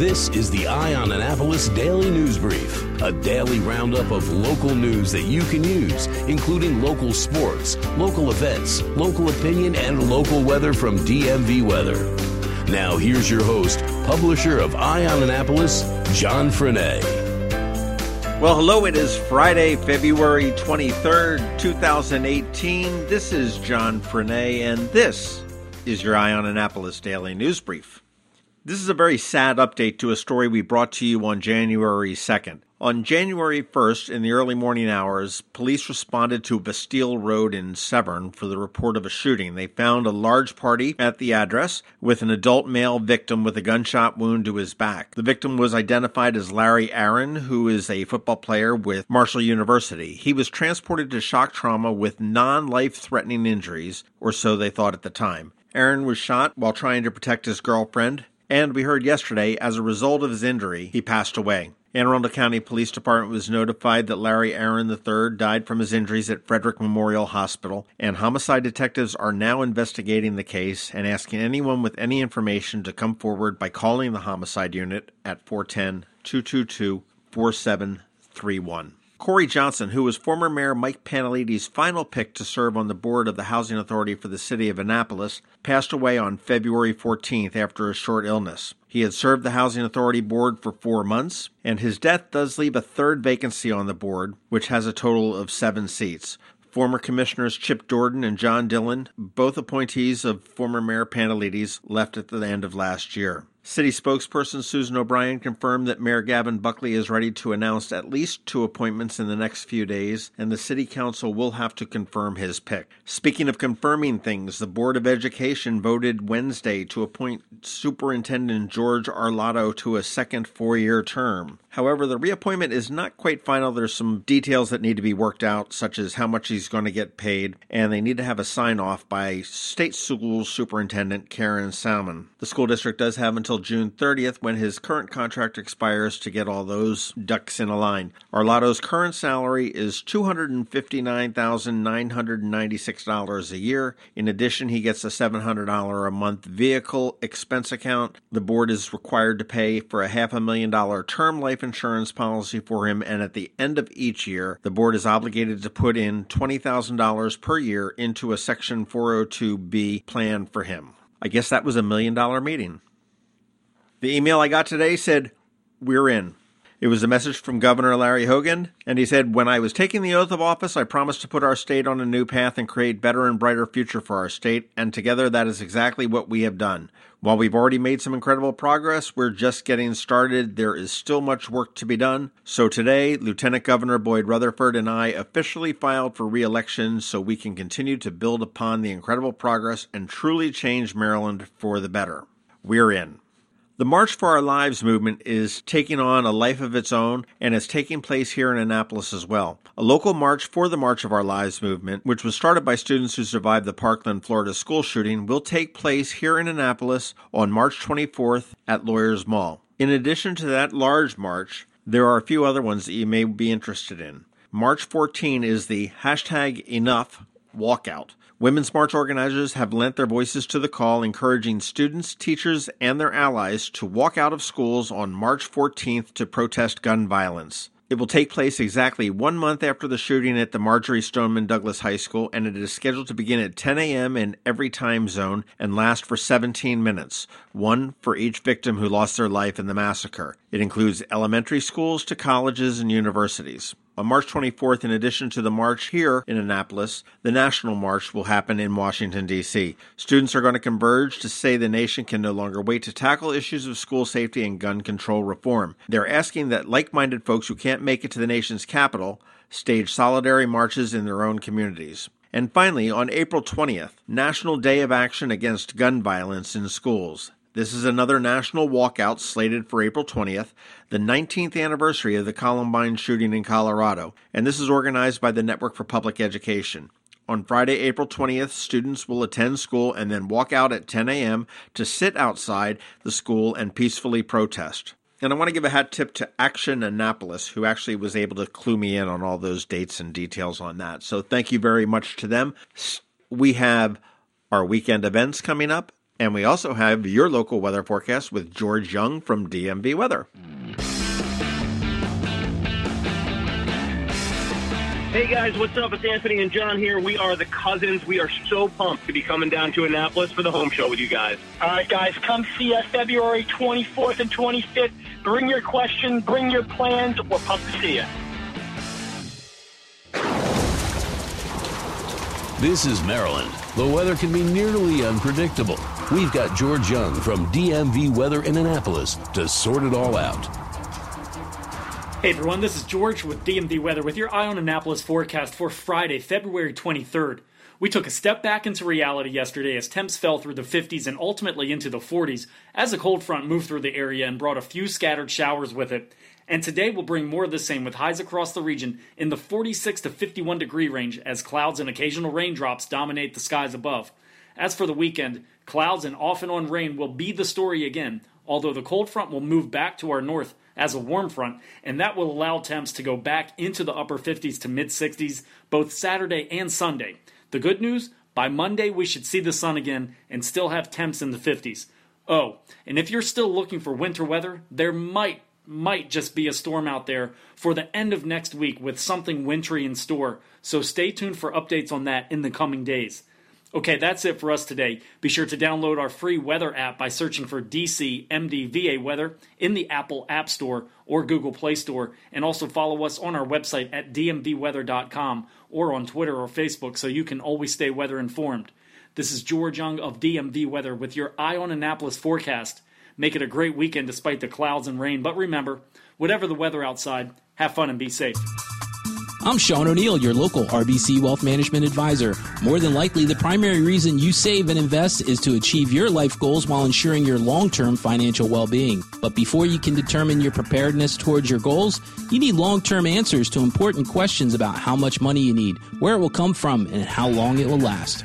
This is the Eye on Annapolis Daily News Brief, a daily roundup of local news that you can use, including local sports, local events, local opinion, and local weather from DMV Weather. Now, here's your host, publisher of Eye on Annapolis, John Frenaye. Well, hello, it is Friday, February 23rd, 2018. This is John Frenaye, and this is your Eye on Annapolis Daily News Brief. This is a very sad update to a story we brought to you on January 2nd. On January 1st, in the early morning hours, police responded to Bastille Road in Severn for the report of a shooting. They found a large party at the address with an adult male victim with a gunshot wound to his back. The victim was identified as Larry Aaron, who is a football player with Marshall University. He was transported to shock trauma with non life threatening injuries, or so they thought at the time. Aaron was shot while trying to protect his girlfriend and we heard yesterday, as a result of his injury, he passed away. Anne Arundel County Police Department was notified that Larry Aaron III died from his injuries at Frederick Memorial Hospital, and homicide detectives are now investigating the case and asking anyone with any information to come forward by calling the homicide unit at 410 222 4731. Corey Johnson, who was former Mayor Mike Pantelidis' final pick to serve on the board of the Housing Authority for the City of Annapolis, passed away on February 14th after a short illness. He had served the Housing Authority board for four months, and his death does leave a third vacancy on the board, which has a total of seven seats. Former Commissioners Chip Dordan and John Dillon, both appointees of former Mayor Pantelidis, left at the end of last year. City spokesperson Susan O'Brien confirmed that Mayor Gavin Buckley is ready to announce at least two appointments in the next few days, and the City Council will have to confirm his pick. Speaking of confirming things, the Board of Education voted Wednesday to appoint Superintendent George Arlotto to a second four year term. However, the reappointment is not quite final. There's some details that need to be worked out, such as how much he's going to get paid, and they need to have a sign off by State School Superintendent Karen Salmon. The school district does have until June 30th when his current contract expires to get all those ducks in a line. Arlotto's current salary is $259,996 a year. In addition, he gets a $700 a month vehicle expense account. The board is required to pay for a half a million dollar term life insurance policy for him, and at the end of each year, the board is obligated to put in $20,000 per year into a Section 402B plan for him. I guess that was a million dollar meeting. The email I got today said, We're in. It was a message from Governor Larry Hogan, and he said, When I was taking the oath of office, I promised to put our state on a new path and create better and brighter future for our state, and together that is exactly what we have done. While we've already made some incredible progress, we're just getting started. There is still much work to be done. So today, Lieutenant Governor Boyd Rutherford and I officially filed for re election so we can continue to build upon the incredible progress and truly change Maryland for the better. We're in. The March for Our Lives movement is taking on a life of its own and is taking place here in Annapolis as well. A local march for the March of Our Lives movement, which was started by students who survived the Parkland, Florida school shooting, will take place here in Annapolis on March 24th at Lawyers Mall. In addition to that large march, there are a few other ones that you may be interested in. March 14 is the hashtag enough walkout. Women's March organizers have lent their voices to the call, encouraging students, teachers, and their allies to walk out of schools on March 14th to protest gun violence. It will take place exactly one month after the shooting at the Marjory Stoneman Douglas High School, and it is scheduled to begin at 10 a.m. in every time zone and last for 17 minutes, one for each victim who lost their life in the massacre. It includes elementary schools to colleges and universities. On March 24th, in addition to the march here in Annapolis, the national march will happen in Washington, D.C. Students are going to converge to say the nation can no longer wait to tackle issues of school safety and gun control reform. They're asking that like minded folks who can't make it to the nation's capital stage solidarity marches in their own communities. And finally, on April 20th, National Day of Action Against Gun Violence in Schools. This is another national walkout slated for April 20th, the 19th anniversary of the Columbine shooting in Colorado, and this is organized by the Network for Public Education. On Friday, April 20th, students will attend school and then walk out at 10 a.m. to sit outside the school and peacefully protest. And I want to give a hat tip to Action Annapolis, who actually was able to clue me in on all those dates and details on that. So thank you very much to them. We have our weekend events coming up, and we also have your local weather forecast with George Young from DMV Weather. Hey guys, what's up? It's Anthony and John here. We are the cousins. We are so pumped to be coming down to Annapolis for the home show with you guys. All right, guys, come see us February 24th and 25th. Bring your question, bring your plans. We're pumped to see you. This is Maryland. The weather can be nearly unpredictable. We've got George Young from DMV Weather in Annapolis to sort it all out. Hey everyone, this is George with DMV Weather with your Eye on Annapolis forecast for Friday, February 23rd. We took a step back into reality yesterday as temps fell through the 50s and ultimately into the 40s as a cold front moved through the area and brought a few scattered showers with it. And today will bring more of the same with highs across the region in the 46 to 51 degree range as clouds and occasional raindrops dominate the skies above. As for the weekend, clouds and off and on rain will be the story again, although the cold front will move back to our north as a warm front, and that will allow temps to go back into the upper 50s to mid 60s both Saturday and Sunday. The good news by Monday, we should see the sun again and still have temps in the 50s. Oh, and if you're still looking for winter weather, there might might just be a storm out there for the end of next week with something wintry in store. So stay tuned for updates on that in the coming days. Okay, that's it for us today. Be sure to download our free weather app by searching for DC MDVA Weather in the Apple App Store or Google Play Store, and also follow us on our website at dmvweather.com or on Twitter or Facebook so you can always stay weather informed. This is George Young of DMV Weather with your Eye on Annapolis forecast. Make it a great weekend despite the clouds and rain, but remember, whatever the weather outside, have fun and be safe. I'm Sean O'Neill, your local RBC Wealth Management Advisor. More than likely, the primary reason you save and invest is to achieve your life goals while ensuring your long term financial well being. But before you can determine your preparedness towards your goals, you need long term answers to important questions about how much money you need, where it will come from, and how long it will last.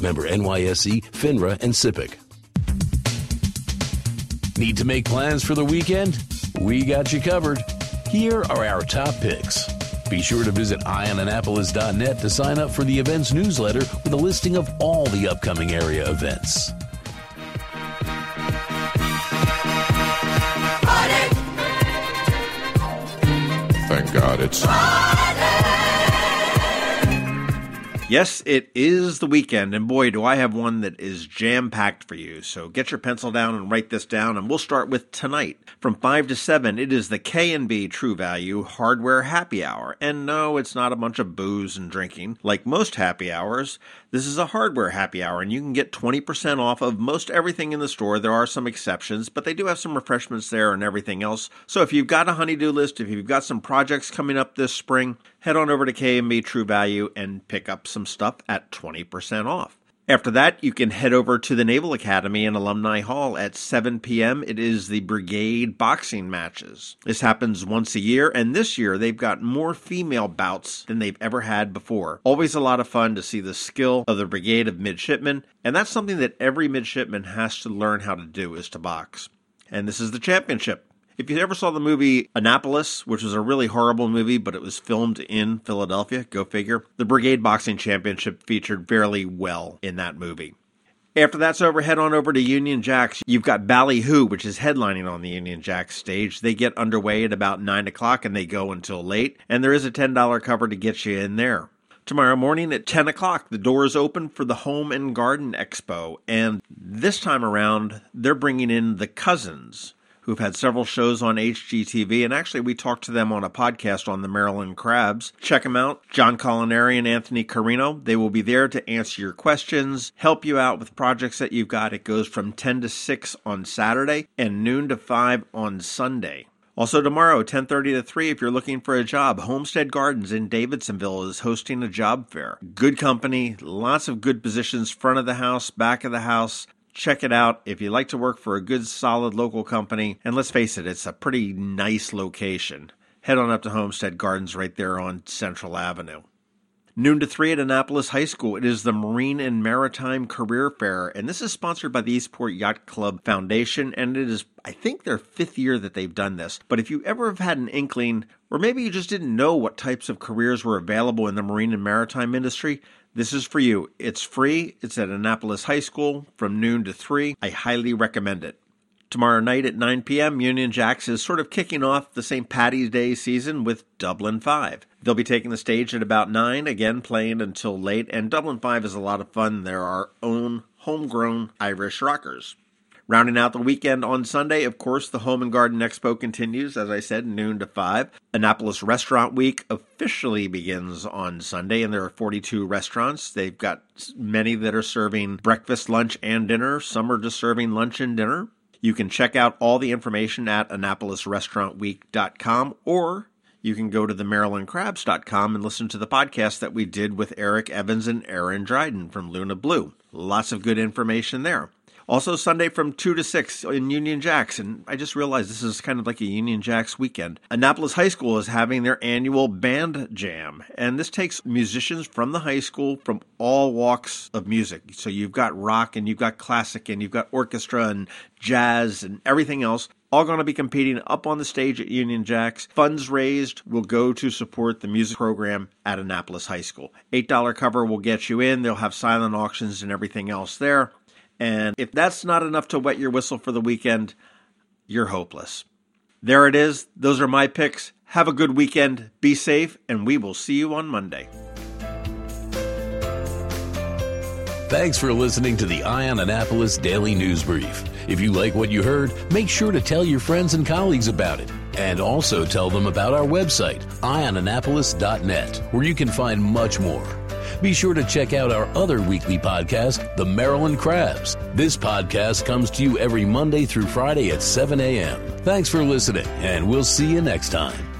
Member NYSE, FINRA, and SIPC. Need to make plans for the weekend? We got you covered. Here are our top picks. Be sure to visit eyeonannapolis.net to sign up for the events newsletter with a listing of all the upcoming area events. Thank God it's. Yes, it is the weekend, and boy, do I have one that is jam packed for you. So get your pencil down and write this down, and we'll start with tonight. From 5 to 7, it is the K&B True Value Hardware Happy Hour. And no, it's not a bunch of booze and drinking. Like most happy hours, this is a hardware happy hour, and you can get 20% off of most everything in the store. There are some exceptions, but they do have some refreshments there and everything else. So if you've got a honeydew list, if you've got some projects coming up this spring, head on over to K&B True Value and pick up some stuff at 20% off. After that, you can head over to the Naval Academy and Alumni Hall at 7 p.m. It is the Brigade boxing matches. This happens once a year, and this year they've got more female bouts than they've ever had before. Always a lot of fun to see the skill of the Brigade of Midshipmen, and that's something that every midshipman has to learn how to do is to box. And this is the championship. If you ever saw the movie Annapolis, which was a really horrible movie, but it was filmed in Philadelphia, go figure, the Brigade Boxing Championship featured fairly well in that movie. After that's over, head on over to Union Jacks. You've got Ballyhoo, which is headlining on the Union Jacks stage. They get underway at about 9 o'clock and they go until late, and there is a $10 cover to get you in there. Tomorrow morning at 10 o'clock, the doors open for the Home and Garden Expo, and this time around, they're bringing in the Cousins who've had several shows on HGTV. And actually, we talked to them on a podcast on the Maryland Crabs. Check them out. John Colaneri and Anthony Carrino. They will be there to answer your questions, help you out with projects that you've got. It goes from 10 to 6 on Saturday and noon to 5 on Sunday. Also tomorrow, 10:30 to 3 if you're looking for a job, Homestead Gardens in Davidsonville is hosting a job fair. Good company, lots of good positions front of the house, back of the house. Check it out if you like to work for a good solid local company. And let's face it, it's a pretty nice location. Head on up to Homestead Gardens right there on Central Avenue. Noon to 3 at Annapolis High School. It is the Marine and Maritime Career Fair, and this is sponsored by the Eastport Yacht Club Foundation, and it is, I think, their fifth year that they've done this. But if you ever have had an inkling, or maybe you just didn't know what types of careers were available in the marine and maritime industry, this is for you. It's free, it's at Annapolis High School from noon to 3. I highly recommend it. Tomorrow night at 9 p.m., Union Jacks is sort of kicking off the St. Patty's Day season with Dublin 5. They'll be taking the stage at about 9, again playing until late, and Dublin 5 is a lot of fun. They're our own homegrown Irish rockers. Rounding out the weekend on Sunday, of course, the Home and Garden Expo continues, as I said, noon to 5. Annapolis Restaurant Week officially begins on Sunday, and there are 42 restaurants. They've got many that are serving breakfast, lunch, and dinner. Some are just serving lunch and dinner. You can check out all the information at AnnapolisRestaurantWeek.com or you can go to the MarylandCrabs.com and listen to the podcast that we did with Eric Evans and Aaron Dryden from Luna Blu. Lots of good information there. Also, Sunday from 2 to 6 in Union Jacks. And I just realized this is kind of like a Union Jacks weekend. Annapolis High School is having their annual band jam. And this takes musicians from the high school from all walks of music. So you've got rock and you've got classic and you've got orchestra and jazz and everything else all going to be competing up on the stage at Union Jacks. Funds raised will go to support the music program at Annapolis High School. $8 cover will get you in. They'll have silent auctions and everything else there. And if that's not enough to wet your whistle for the weekend, you're hopeless. There it is. Those are my picks. Have a good weekend. Be safe, and we will see you on Monday. Thanks for listening to the Eye on Annapolis Daily News Brief. If you like what you heard, make sure to tell your friends and colleagues about it. And also tell them about our website, eyeonannapolis.net, where you can find much more. Be sure to check out our other weekly podcast, The Maryland Crabs. This podcast comes to you every Monday through Friday at 7 a.m. Thanks for listening, and we'll see you next time.